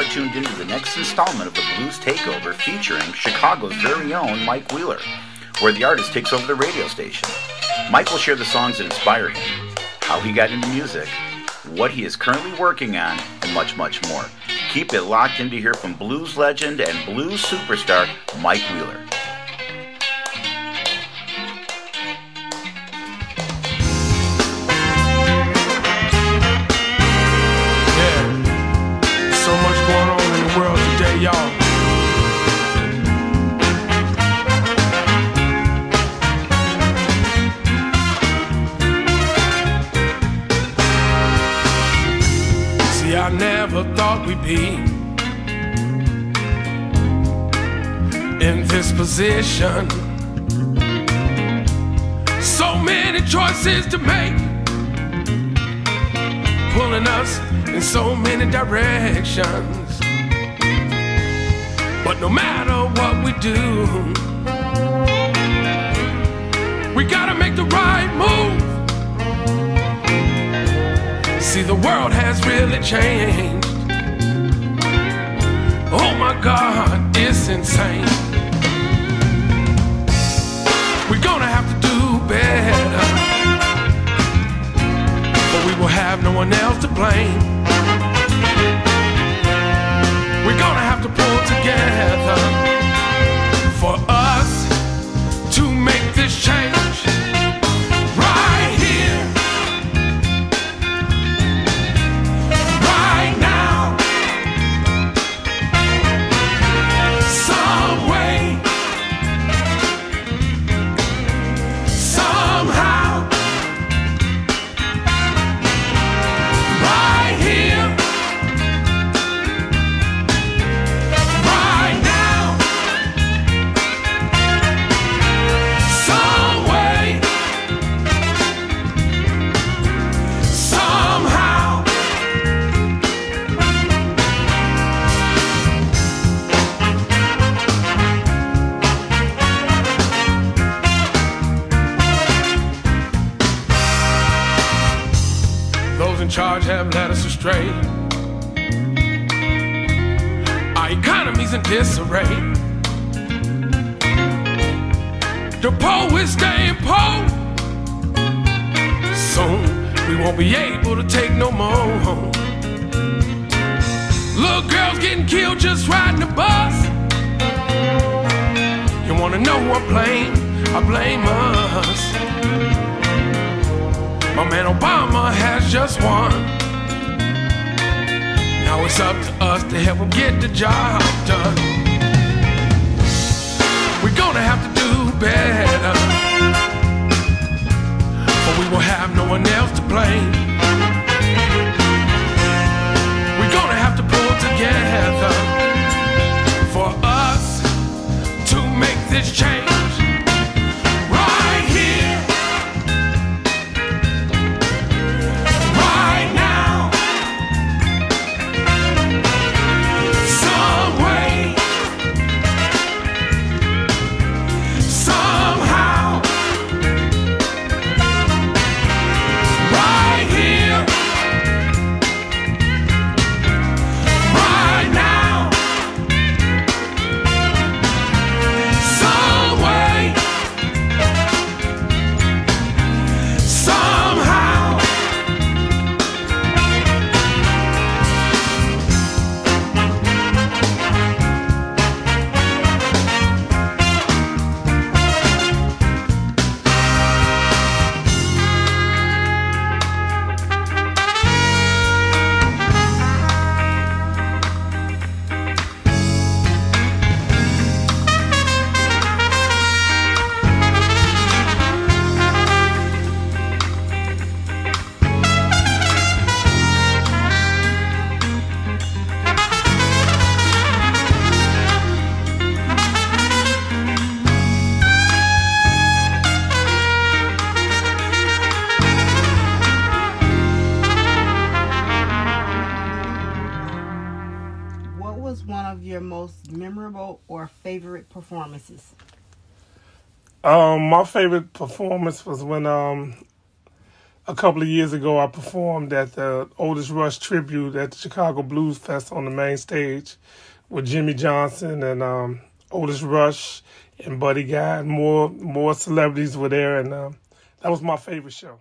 are tuned into the next installment of the Blues Takeover featuring Chicago's very own Mike Wheeler, where the artist takes over the radio station. Mike will share the songs that inspire him, how he got into music, what he is currently working on, and much, much more. Keep it locked in to hear from blues legend and blues superstar Mike Wheeler. Position. So many choices to make, pulling us in so many directions. But no matter what we do, we gotta make the right move. See, the world has really changed. Oh my God, it's insane. Have no one else to blame. We're gonna have to pull together for us to make this change. Disarray. The poor is staying poor. Soon we won't be able to take no more. Little girls getting killed just riding the bus. You wanna know who I blame? I blame us. My man Obama has just won. Now it's up to us to help him get the job done. We're gonna have to do better, but we will have no one else to blame. We're gonna have to pull together for us to make this change. My favorite performance was when um, a couple of years ago, I performed at the Otis Rush tribute at the Chicago Blues Fest on the main stage with Jimmy Johnson and um, Otis Rush and Buddy Guy, and more more celebrities were there, and uh, that was my favorite show.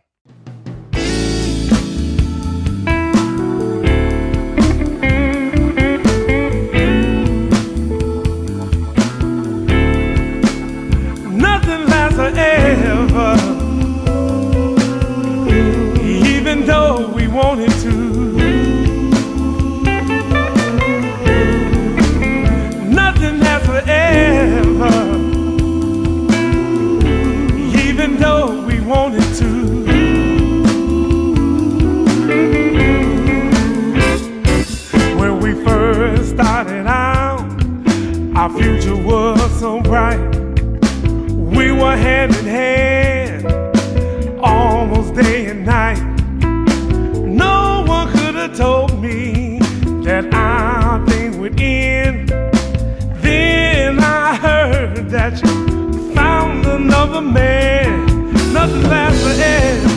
Forever, even though we wanted to. Nothing lasts forever, even though we wanted to. When we first started out, our future was so bright. Hand in hand, almost day and night. No one could have told me that our thing would end. Then I heard that you found another man. Nothing lasts forever,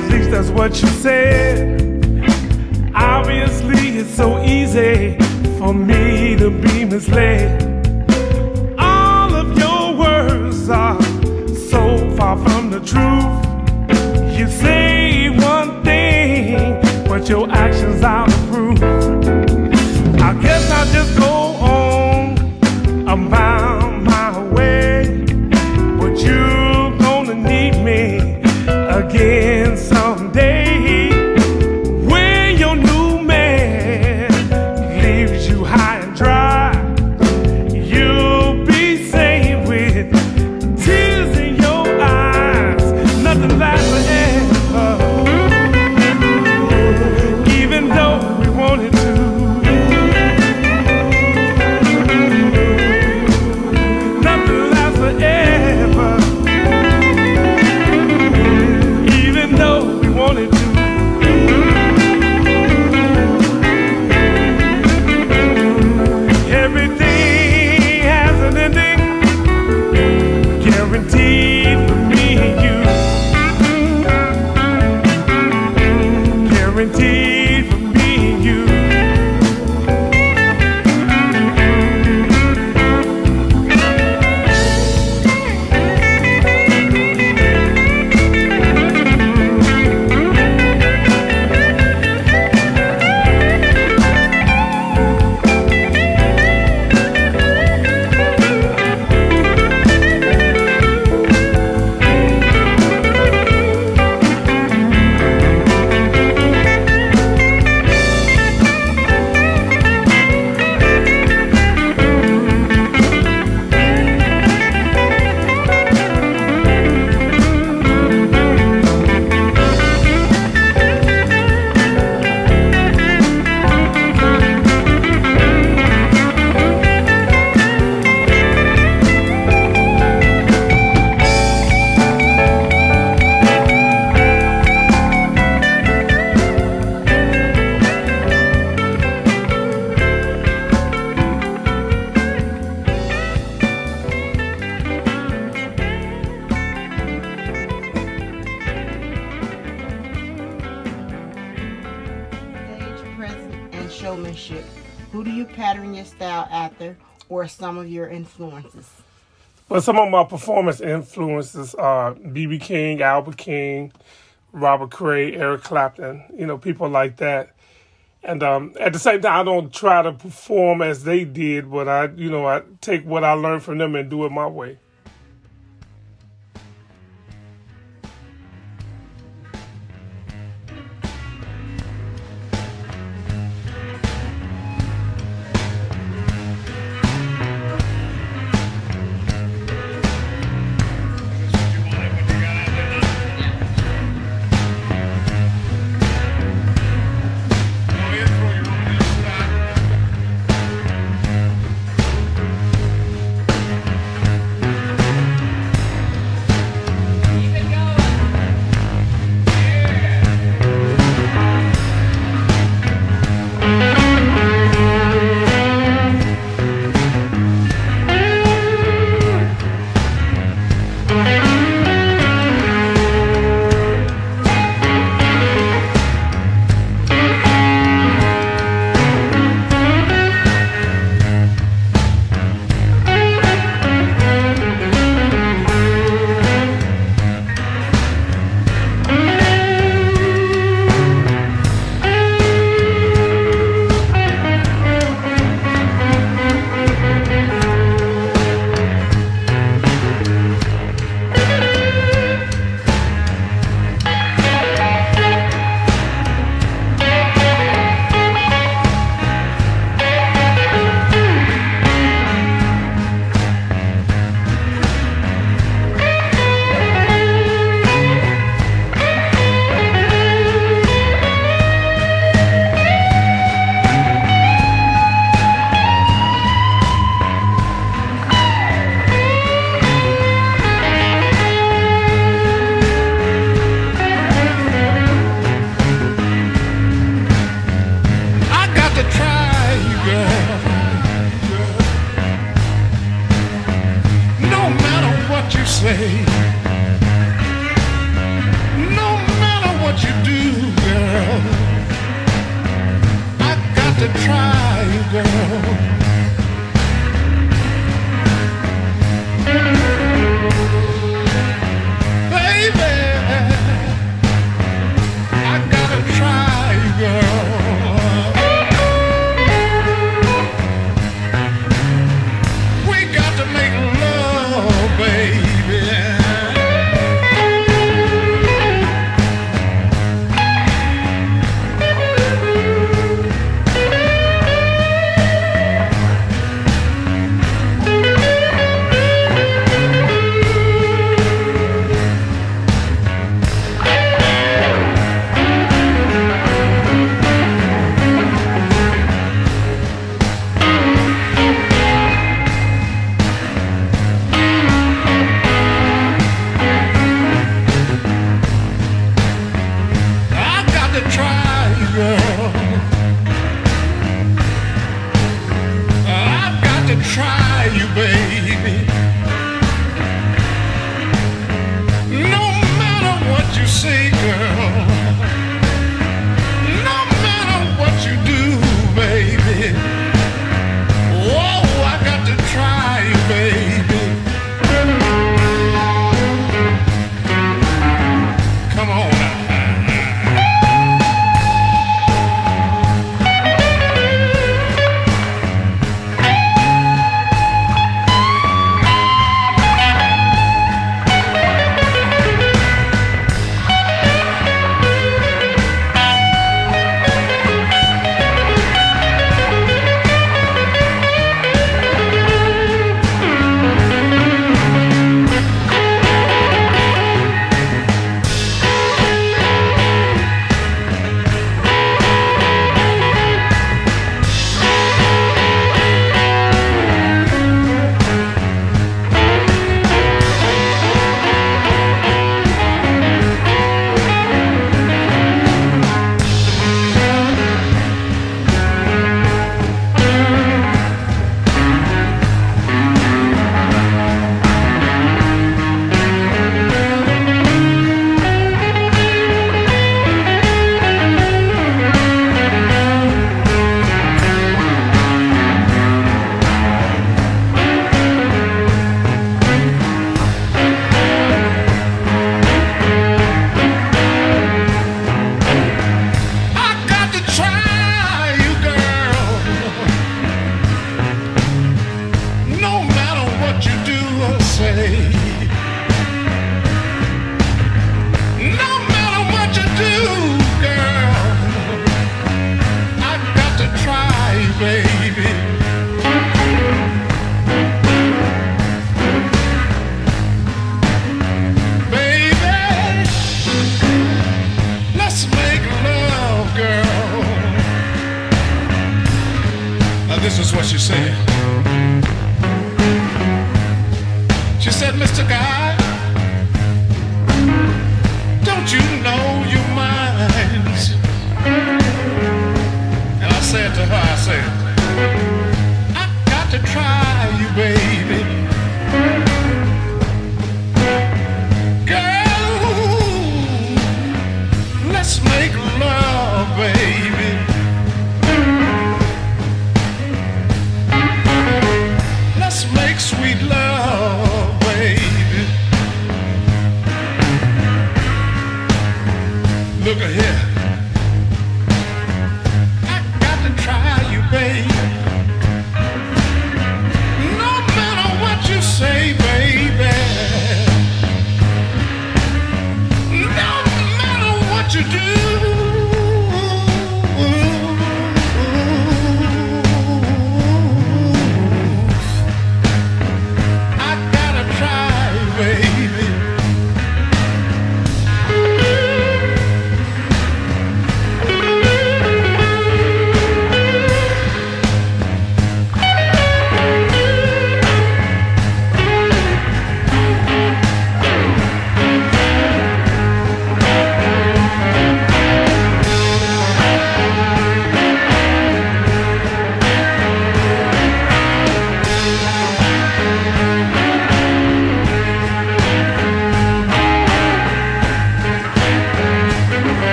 at least that's what you said. Obviously, it's so easy for me to be misled. All of your words are so far from the truth. You say one thing, but your actions are Well, some of my performance influences are B.B. King, Albert King, Robert Cray, Eric Clapton, you know, people like that. And um, at the same time, I don't try to perform as they did, but I, you know, I take what I learned from them and do it my way.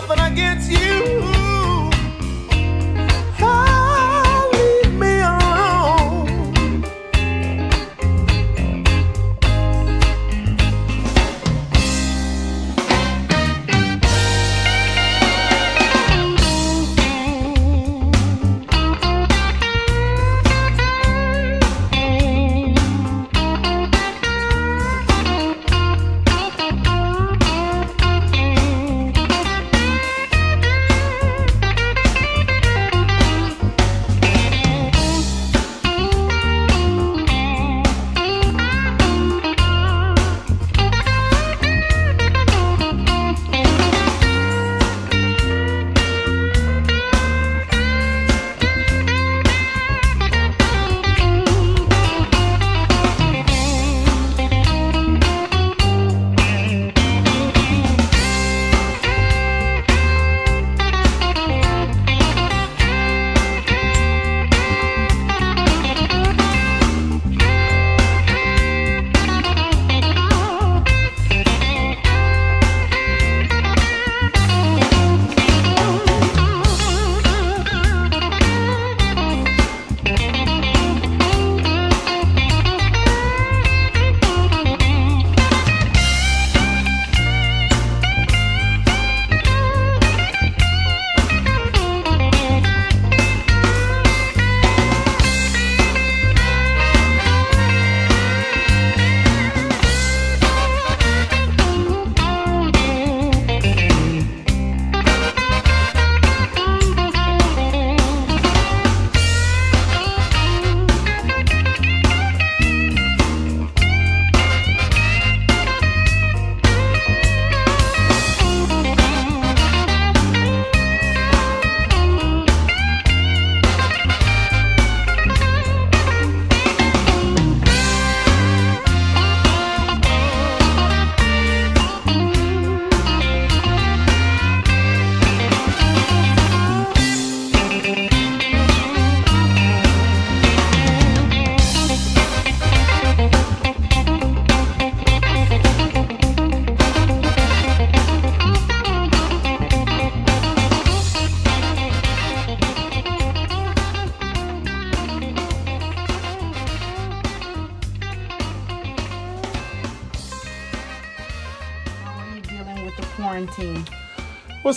nothing against you.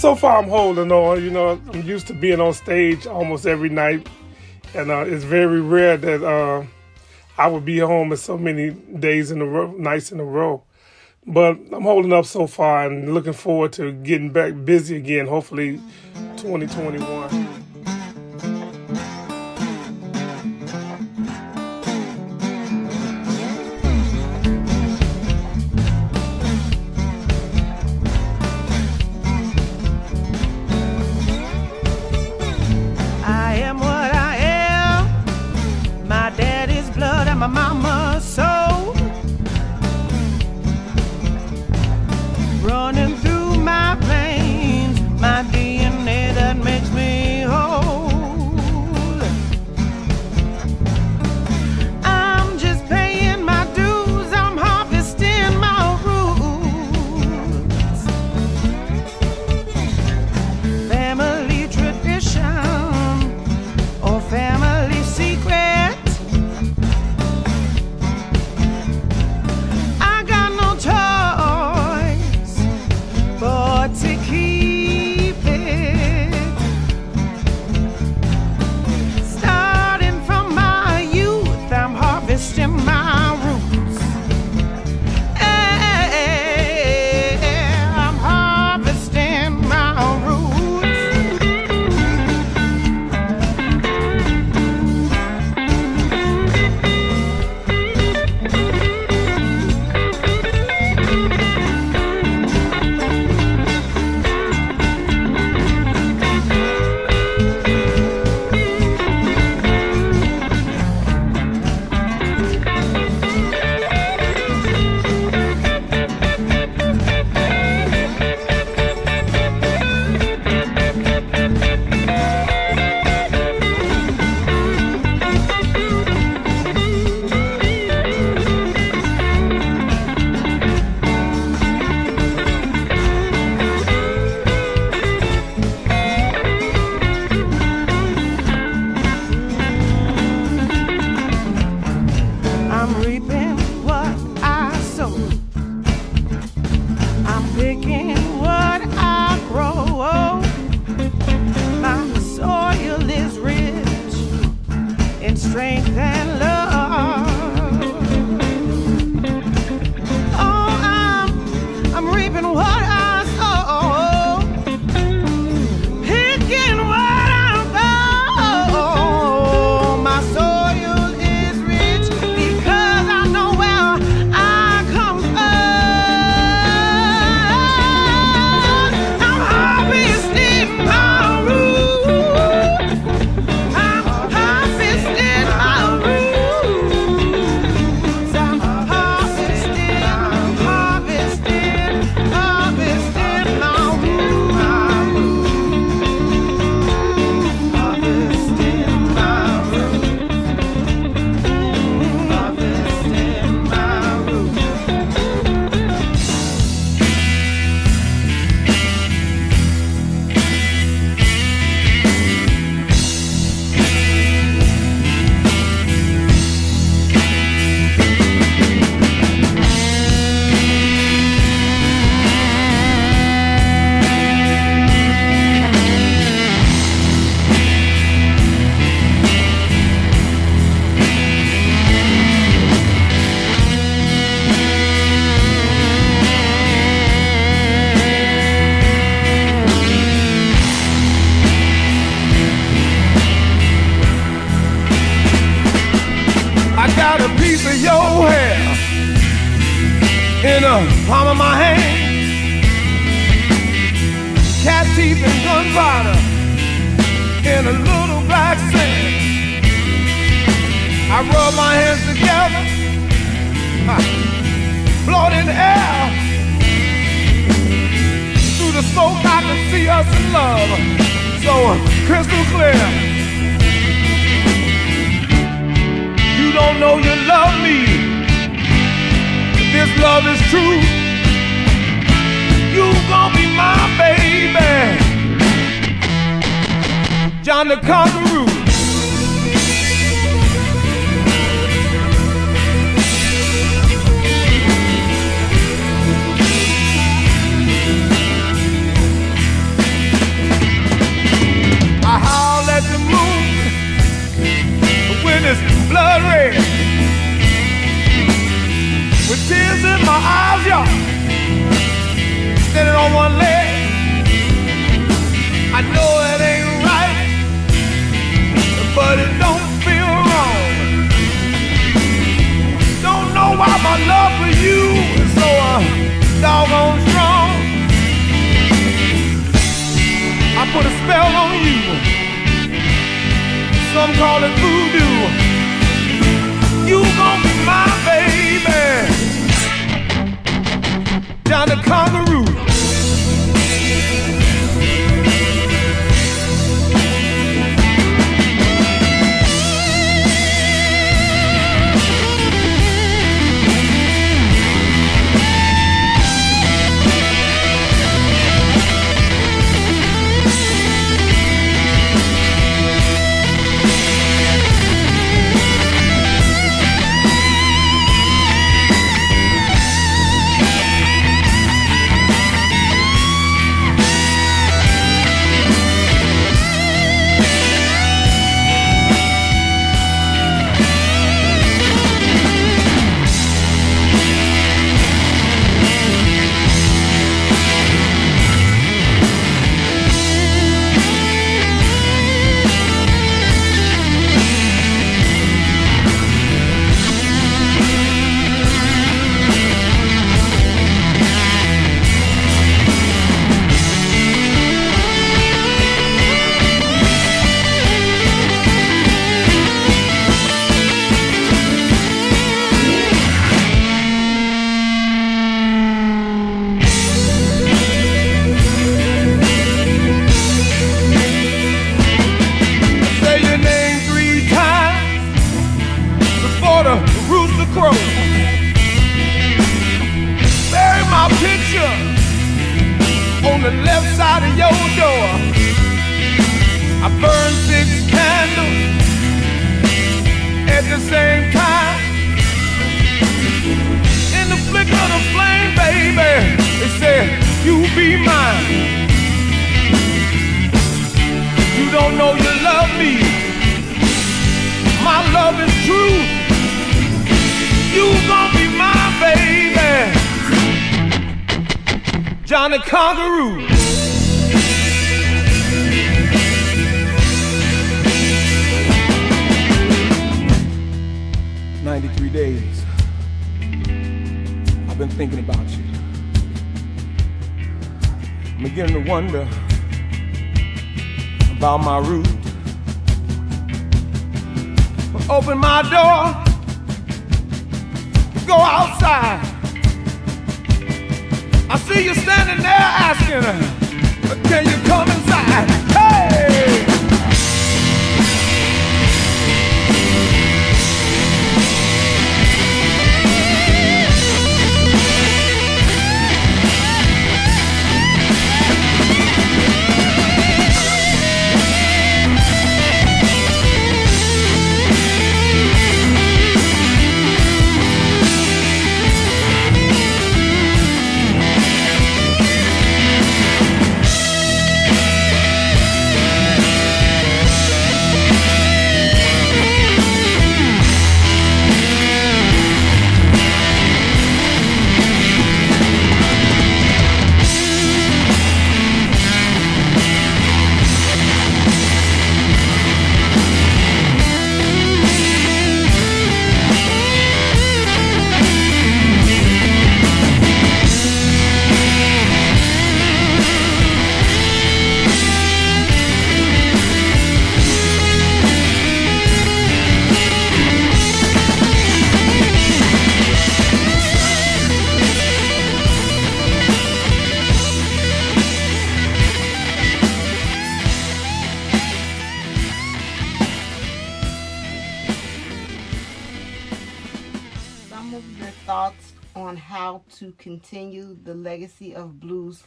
so far I'm holding on. You know, I'm used to being on stage almost every night, and uh, it's very rare that uh, I would be home so many days in a row, nights in a row. But I'm holding up so far and looking forward to getting back busy again, hopefully 2021.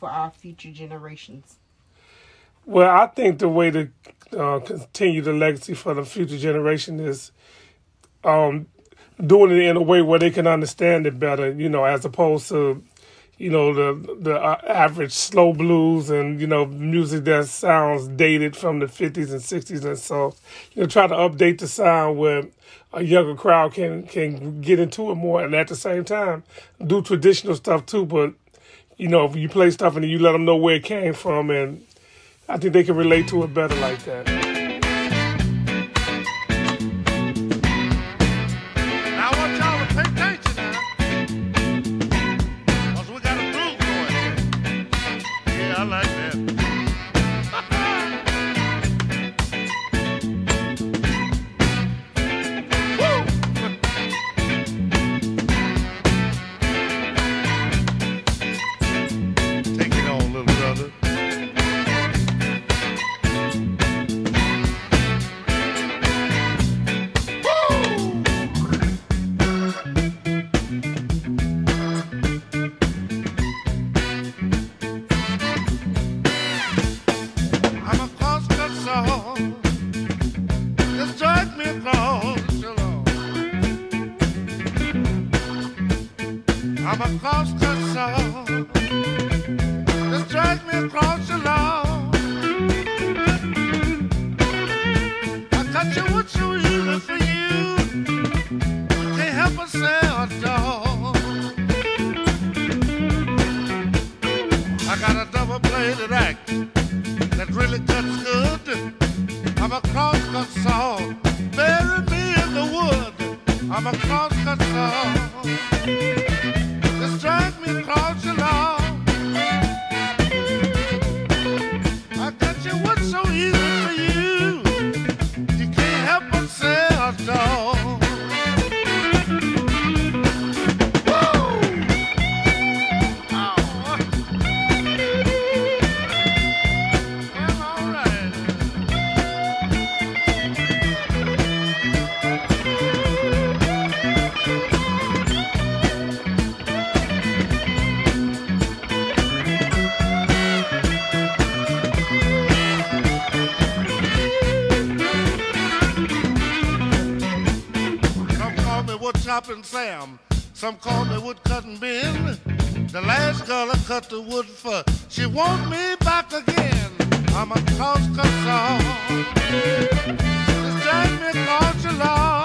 For our future generations. Well, I think the way to uh, continue the legacy for the future generation is um, doing it in a way where they can understand it better, you know, as opposed to, you know, the the uh, average slow blues and you know music that sounds dated from the fifties and sixties, and so you know try to update the sound where a younger crowd can can get into it more, and at the same time do traditional stuff too, but you know, if you play stuff and you let them know where it came from, and I think they can relate to it better like that. some called me woodcutting bin. The last girl I cut the wood for, she want me back again. I'm a cross cut song. This drives me long you long.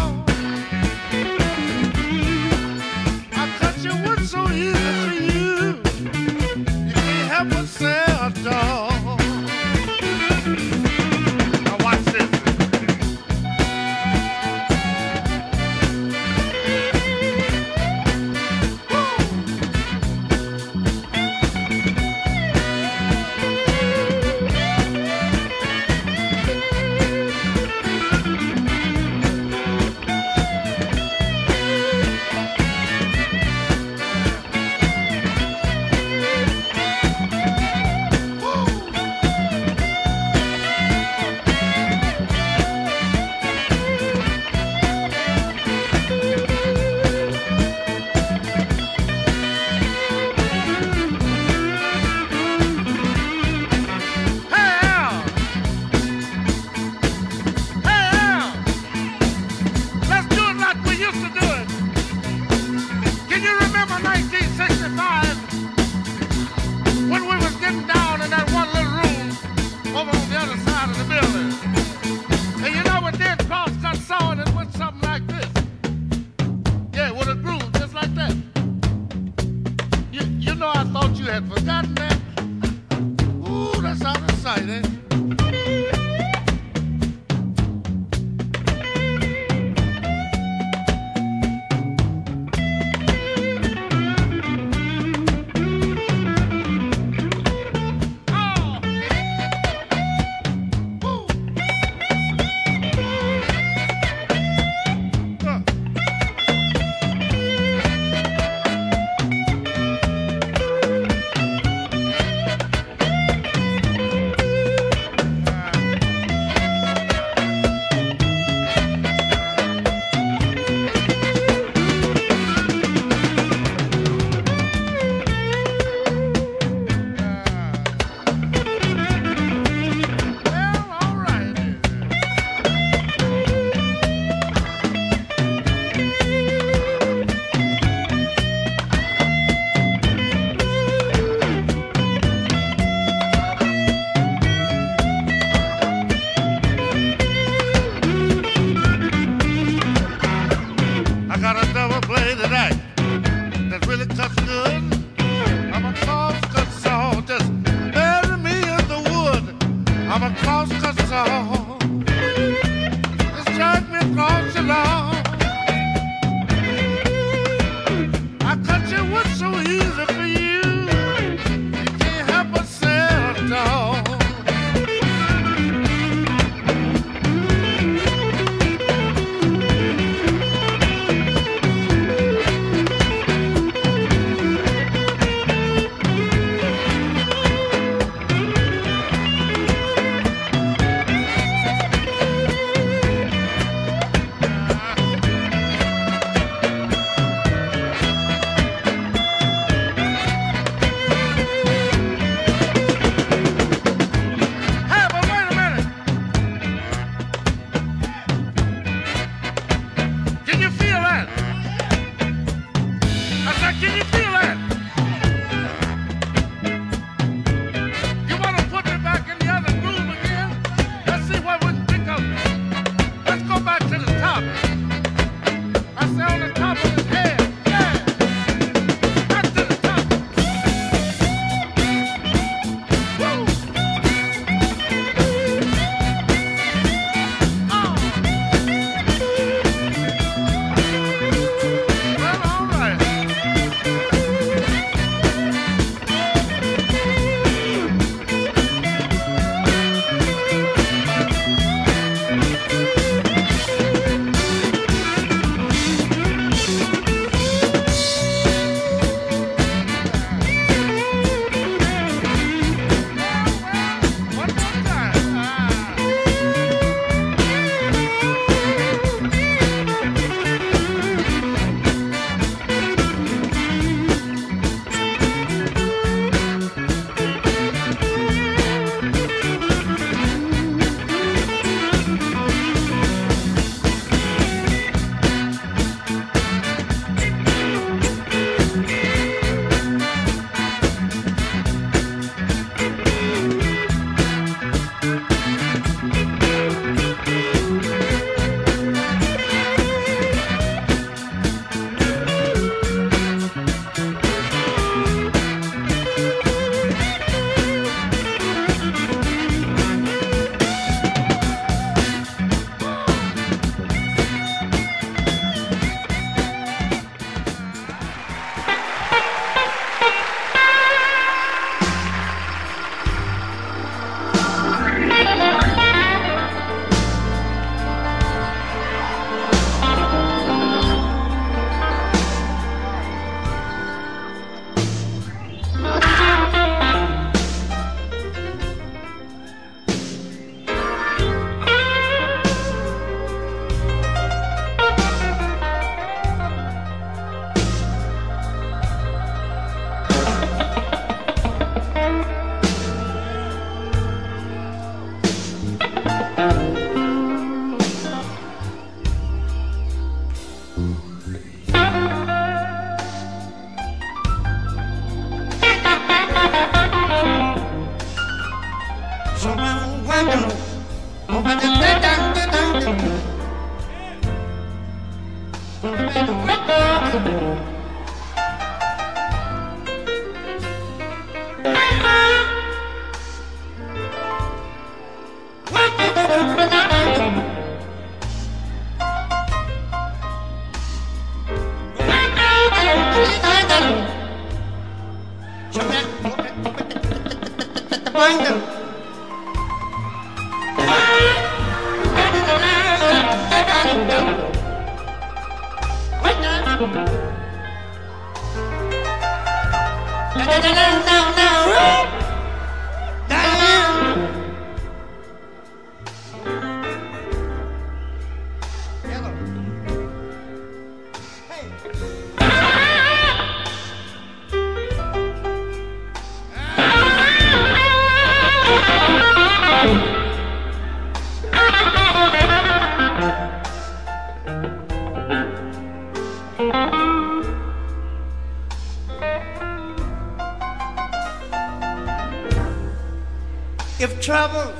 If trouble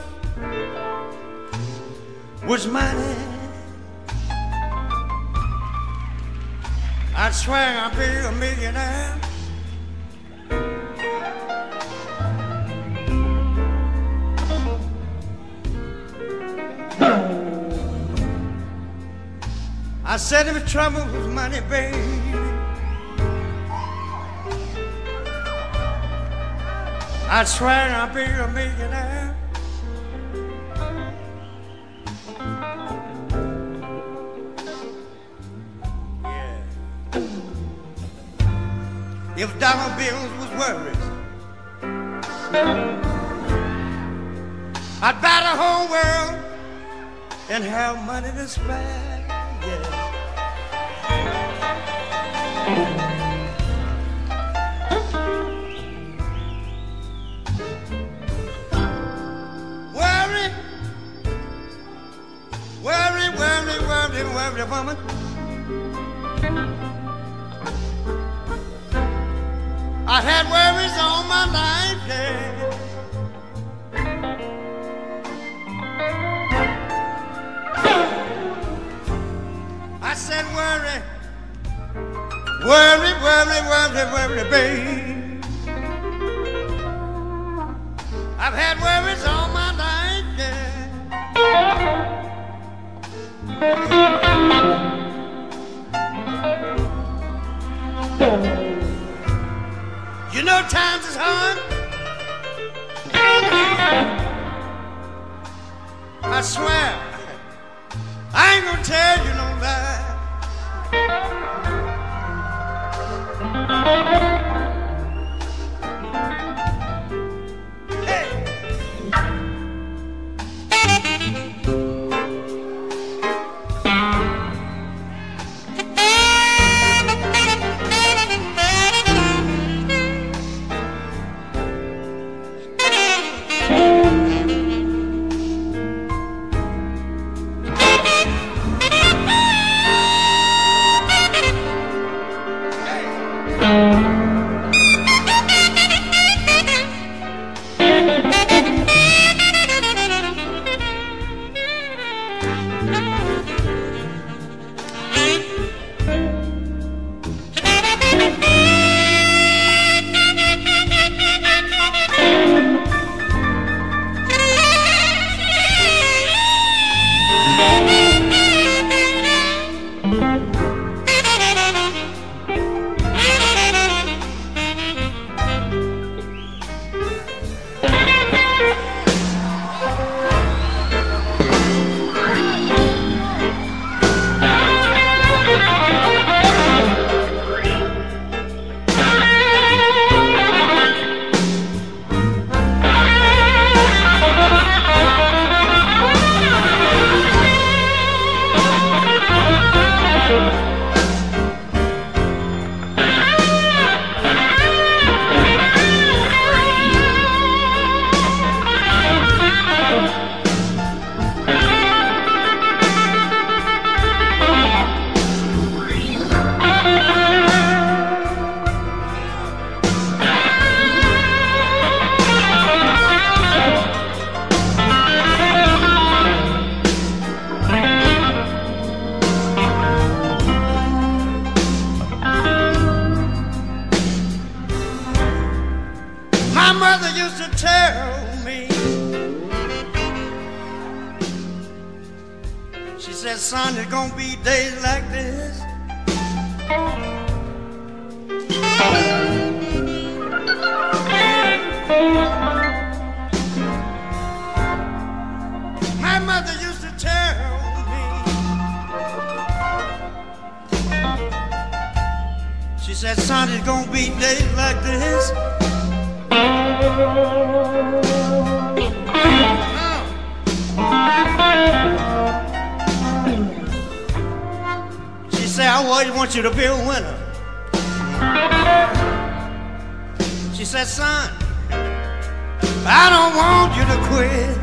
was money, I'd swear I'd be a millionaire. I said if trouble was money, baby. I'd swear I'd be a millionaire. I'd buy the whole world and have money to spare. Yeah. Worry, worry, worry, worry, worry, woman. I had worries all my life, yeah. Said worry, worry, worry, worry, worry, babe. I've had worries all my life, yeah. You know times is hard. I swear, I ain't gonna tell you no lie. Hey. Gonna be days want you to be a winner. She said, son, I don't want you to quit.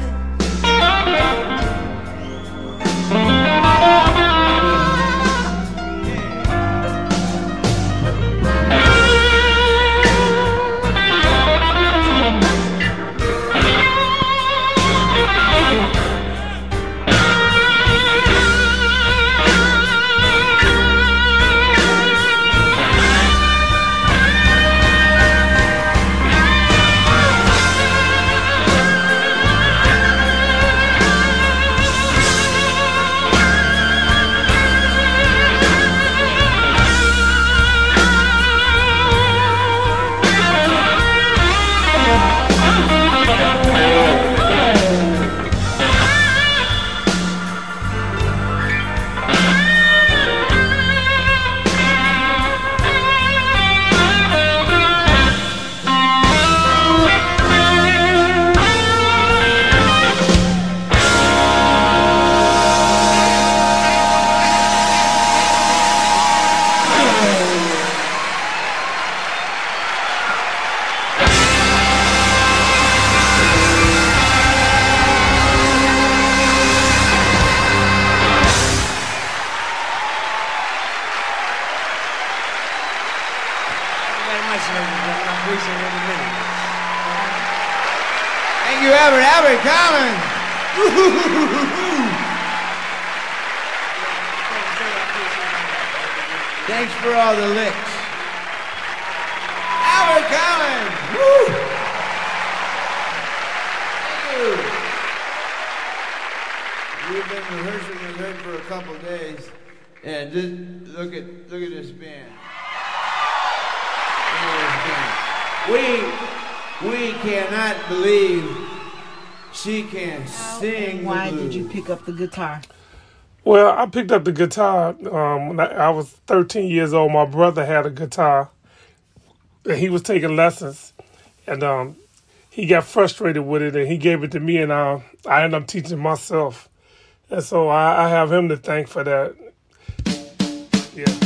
We we cannot believe she can sing. the Why did you pick up the guitar? Well, I picked up the guitar um, when I, I was 13 years old. My brother had a guitar, and he was taking lessons, and um, he got frustrated with it, and he gave it to me, and uh, I ended up teaching myself, and so I, I have him to thank for that. Yeah.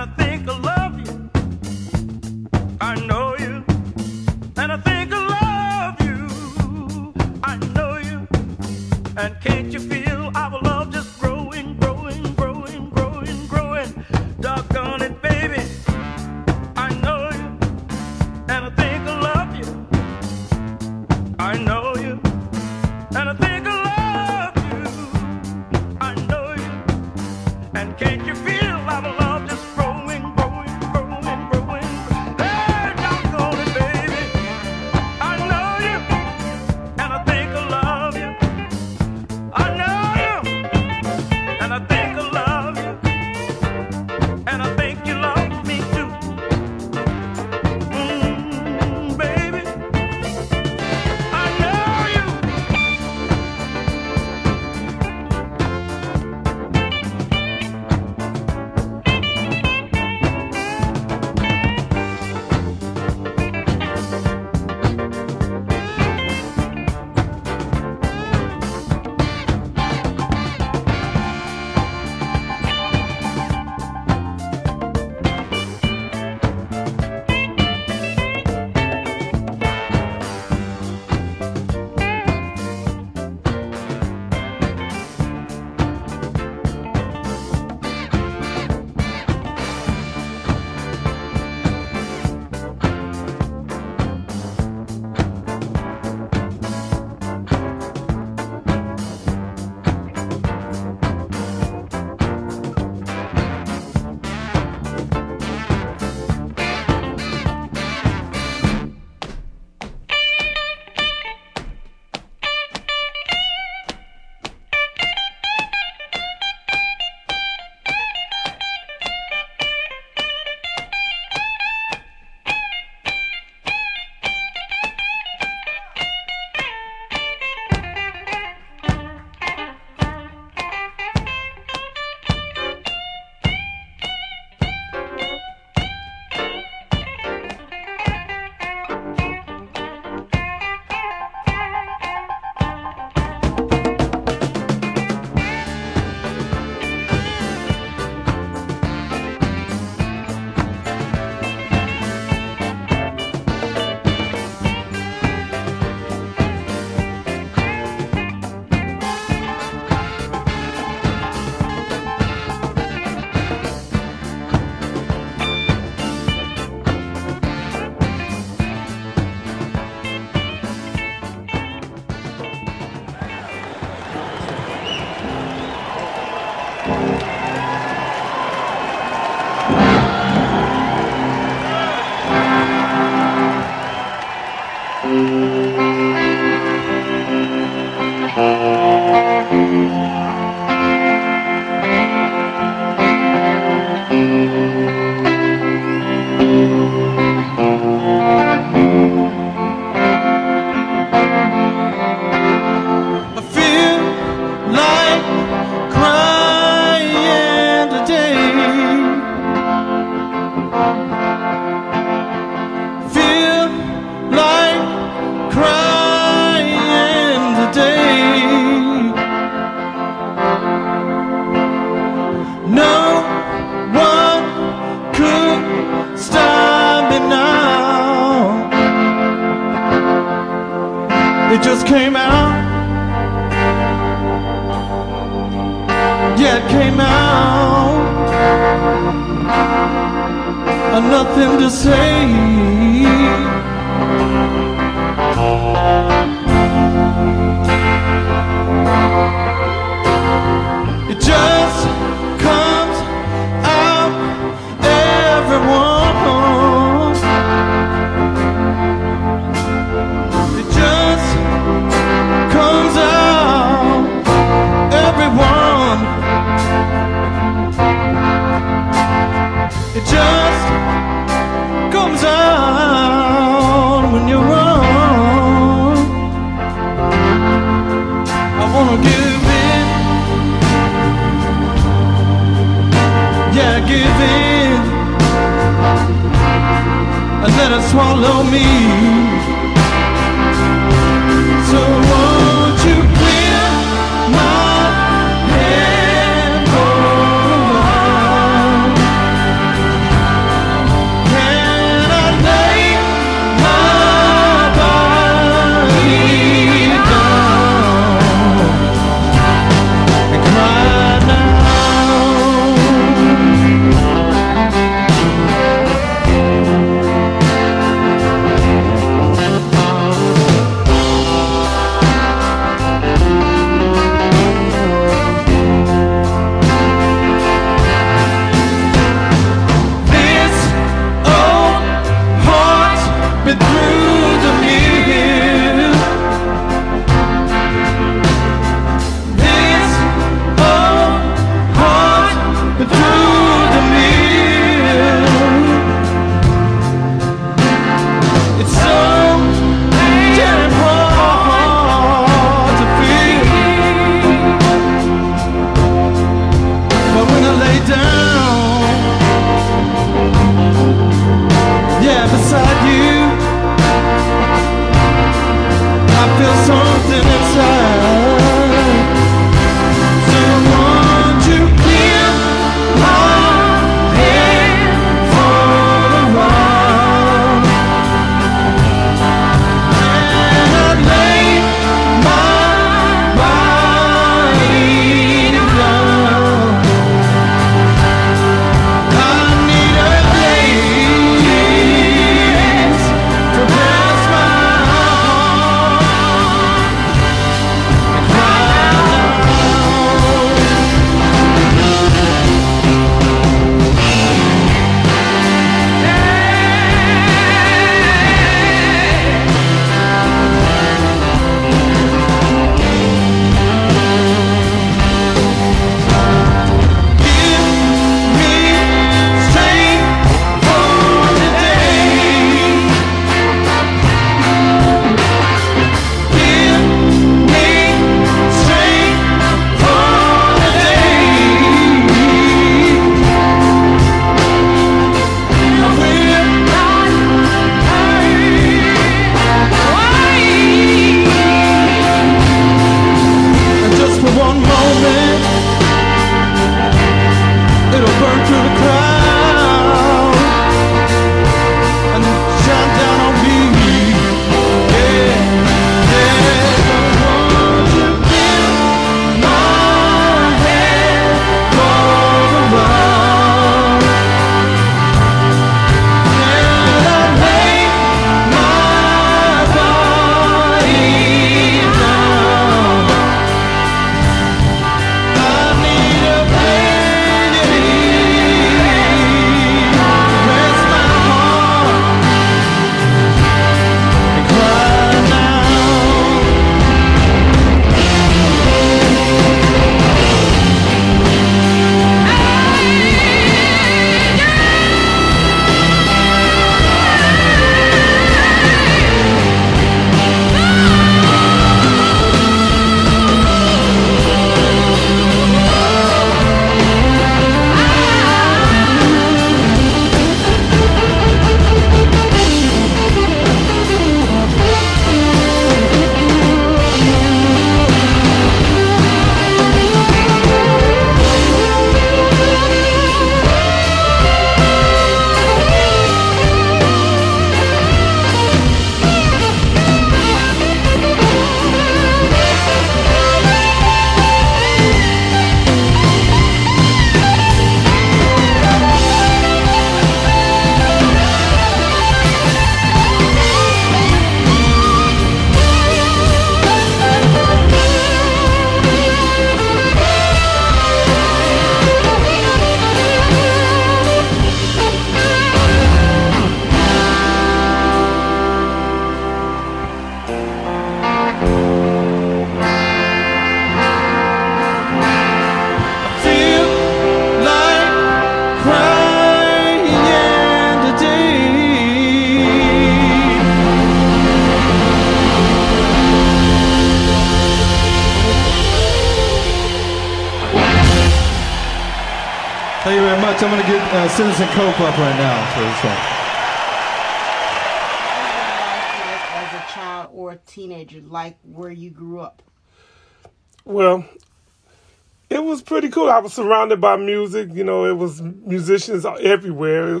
Was surrounded by music. You know, it was musicians everywhere.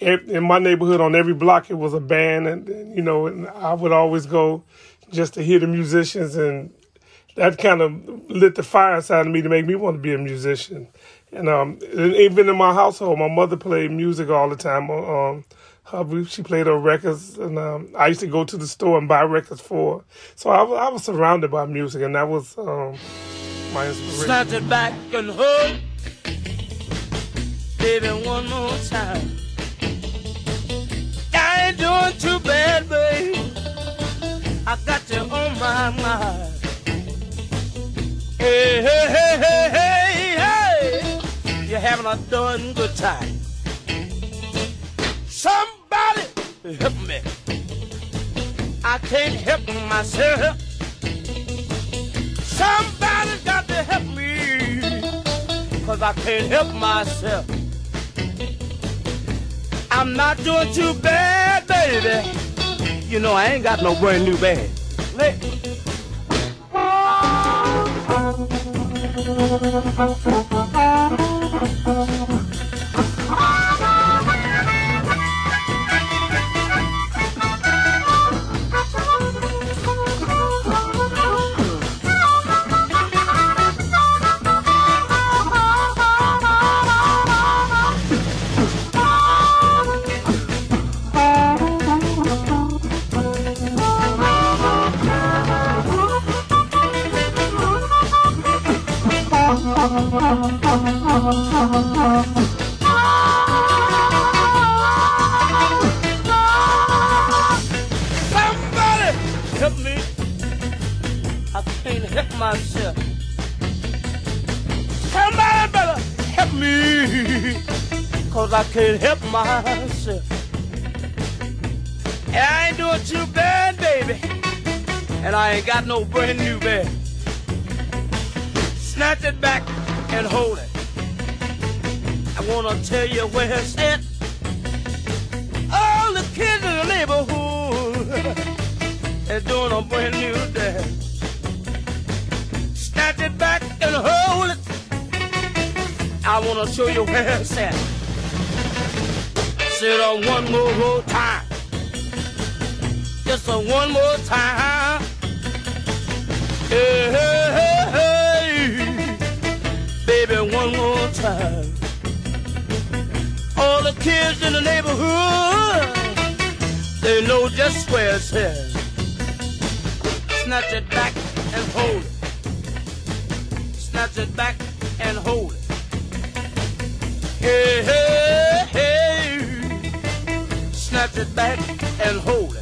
In my neighborhood, on every block, it was a band, and, you know, and I would always go just to hear the musicians, and that kind of lit the fire inside of me to make me want to be a musician. And um, even in my household, my mother played music all the time. Um, her, she played her records, and um, I used to go to the store and buy records for her. So I, was- I was surrounded by music, and that was um, my inspiration. Snatch it back and hold, baby, one more time. I ain't doing too bad, babe. I got you on my mind. Hey, hey, hey, hey, hey, hey. You're having a darn good time. Somebody help me. I can't help myself. Somebody got to help me. Cause I can't help myself. I'm not doing too bad, baby. You know, I ain't got no brand new Somebody myself. And I ain't doing too bad, baby. And I ain't got no brand new bag. Snatch it back and hold it. I wanna tell you where it's at. All the kids in the neighborhood are doing a brand new dance. Snatch it back and hold it. I wanna show you where it's at. Sit on oh, one more time. Just a one more time. Hey, hey, hey. Baby, one more time. All the kids in the neighborhood, they know just where it's at. Snatch it back and hold it. Snatch it back and hold it. And hold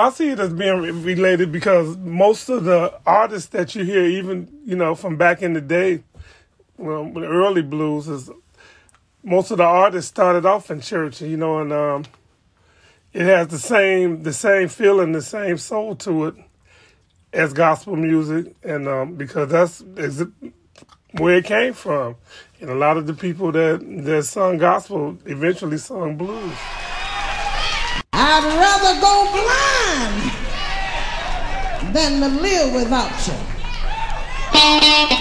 I see it as being re- related because most of the artists that you hear, even you know from back in the day, well, early blues, is most of the artists started off in church, you know, and um, it has the same the same feeling, the same soul to it as gospel music, and um, because that's where it came from, and a lot of the people that that sung gospel eventually sung blues. I'd rather go blind than to live without you. I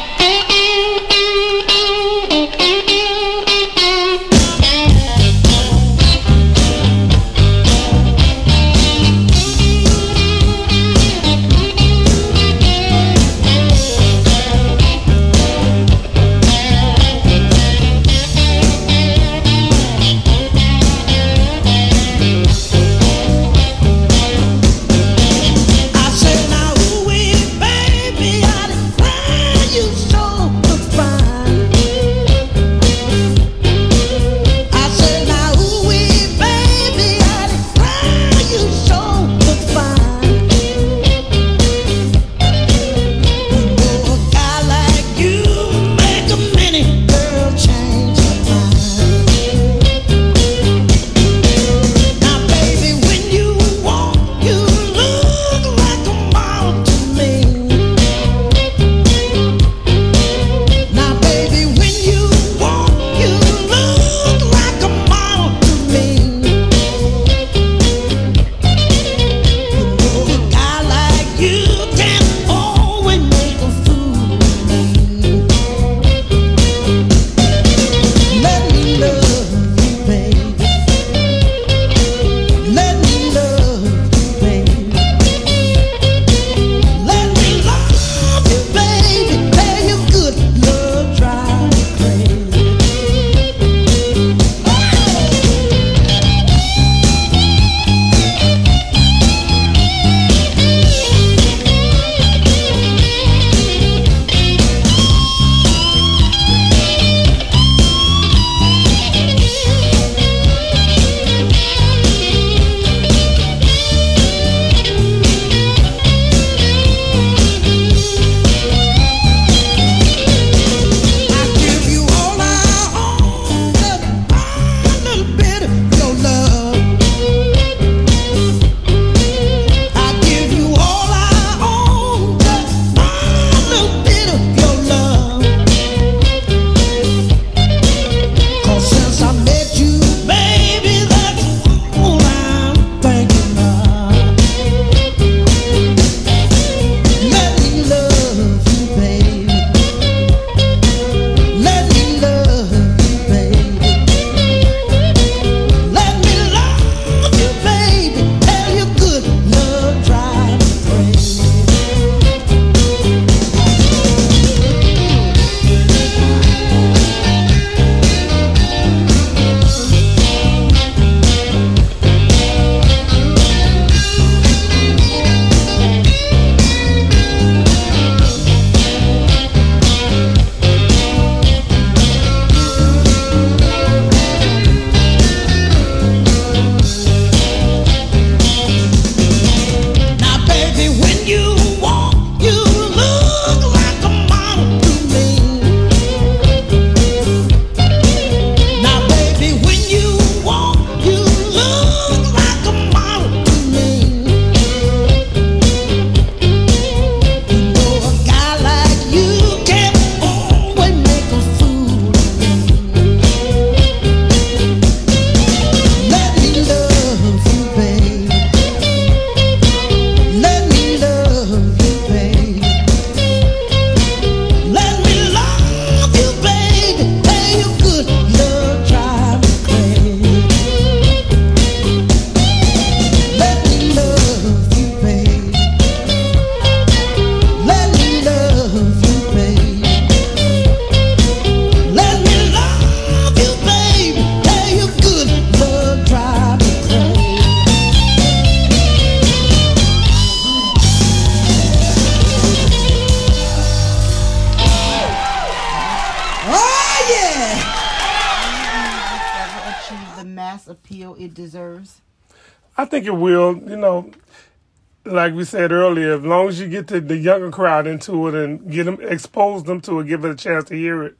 like we said earlier, as long as you get the, the younger crowd into it and get them, expose them to it, give it a chance to hear it,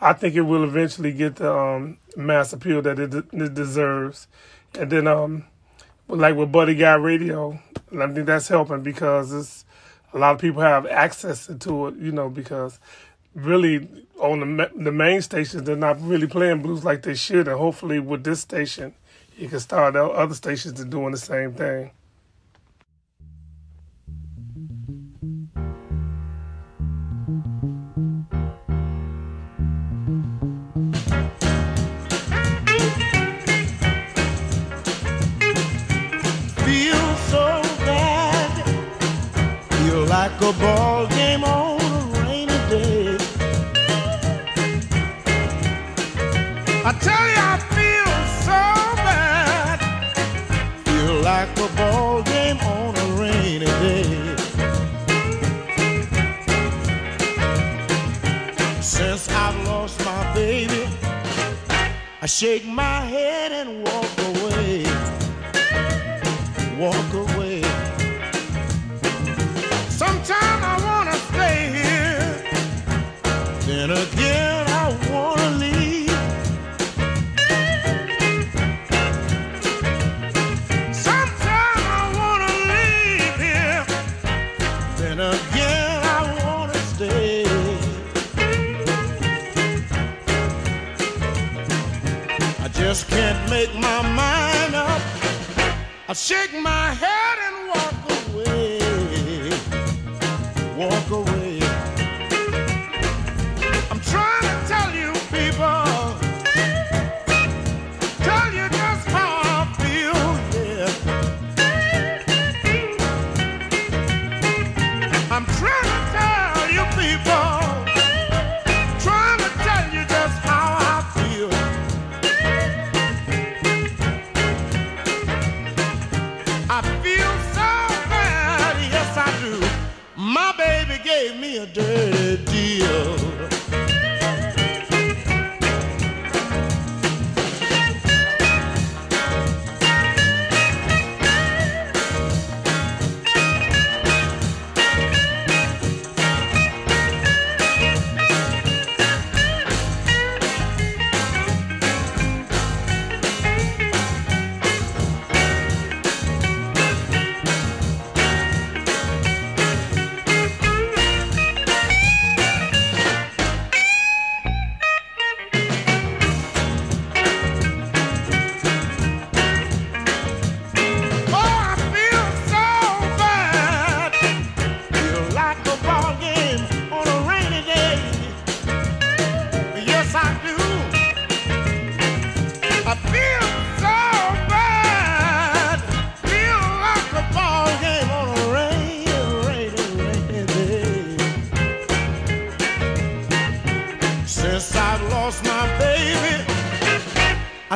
I think it will eventually get the um, mass appeal that it, it deserves. And then, um, like with Buddy Guy Radio, I think that's helping because it's a lot of people have access to it. You know, because really on the the main stations they're not really playing blues like they should, and hopefully with this station, you can start other stations to doing the same thing. Like a ball game on a rainy day. I tell you, I feel so bad. Feel like a ball game on a rainy day. Since I've lost my baby, I shake my head and walk away walk away. Just can't make my mind up. I shake my head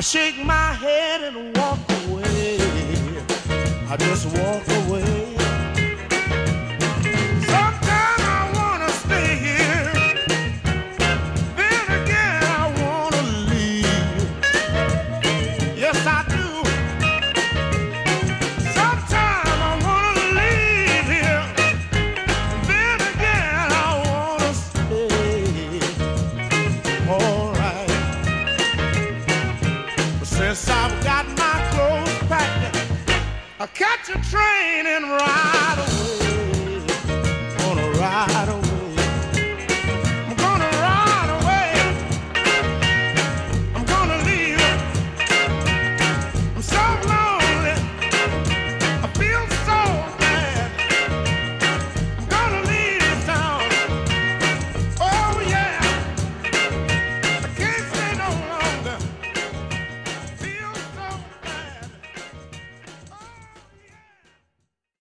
shake